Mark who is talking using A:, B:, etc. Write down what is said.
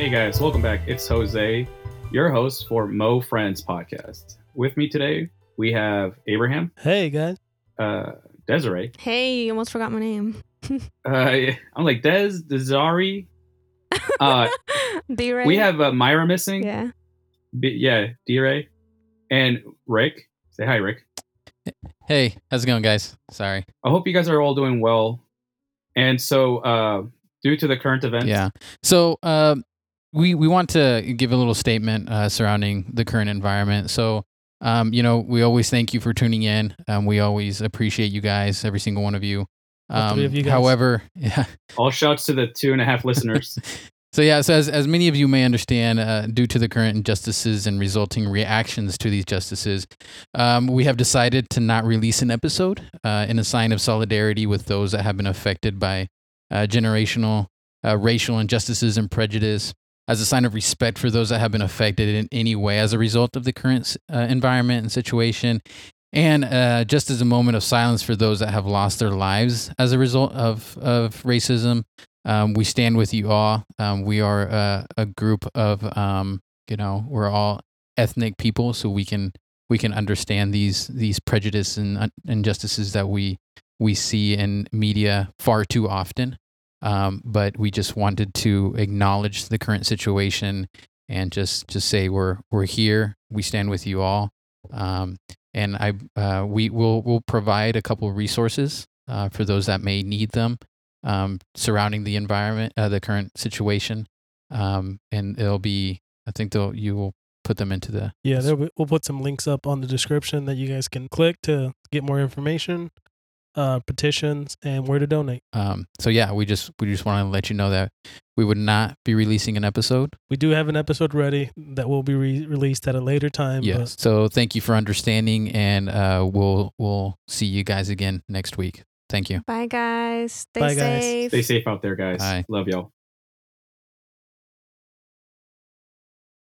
A: Hey guys, welcome back. It's Jose, your host for Mo Friends podcast. With me today, we have Abraham,
B: Hey guys.
A: uh, Desiree.
C: Hey, you almost forgot my name.
A: Uh, I'm like Des, Desari. Uh,
C: D-Ray.
A: we have uh, Myra missing.
C: Yeah.
A: B- yeah, D-Ray. And Rick. Say hi, Rick.
D: Hey, how's it going, guys? Sorry.
A: I hope you guys are all doing well. And so, uh, due to the current events,
D: Yeah. So um, we we want to give a little statement uh, surrounding the current environment. So um, you know, we always thank you for tuning in. Um, we always appreciate you guys, every single one of you. Um,
B: All three of you guys.
D: However, yeah.
A: all shouts to the two and a half listeners.
D: So yeah, so as, as many of you may understand, uh, due to the current injustices and resulting reactions to these justices, um, we have decided to not release an episode uh, in a sign of solidarity with those that have been affected by uh, generational uh, racial injustices and prejudice, as a sign of respect for those that have been affected in any way as a result of the current uh, environment and situation, and uh, just as a moment of silence for those that have lost their lives as a result of of racism. Um, we stand with you all. Um, we are a, a group of, um, you know, we're all ethnic people, so we can we can understand these these prejudice and injustices that we we see in media far too often. Um, but we just wanted to acknowledge the current situation and just just say we're we're here. We stand with you all. Um, and I uh, we will will provide a couple of resources uh, for those that may need them um, surrounding the environment, uh, the current situation, um, and it'll be. I think they'll you will put them into the
B: Yeah, we, we'll put some links up on the description that you guys can click to get more information, uh, petitions, and where to donate.
D: Um, so yeah, we just we just want to let you know that we would not be releasing an episode.
B: We do have an episode ready that will be re- released at a later time.
D: Yes. So thank you for understanding, and uh, we'll we'll see you guys again next week. Thank you.
C: Bye, guys. Stay
B: Bye, guys.
C: safe.
A: Stay safe out there, guys.
D: Bye.
A: Love y'all.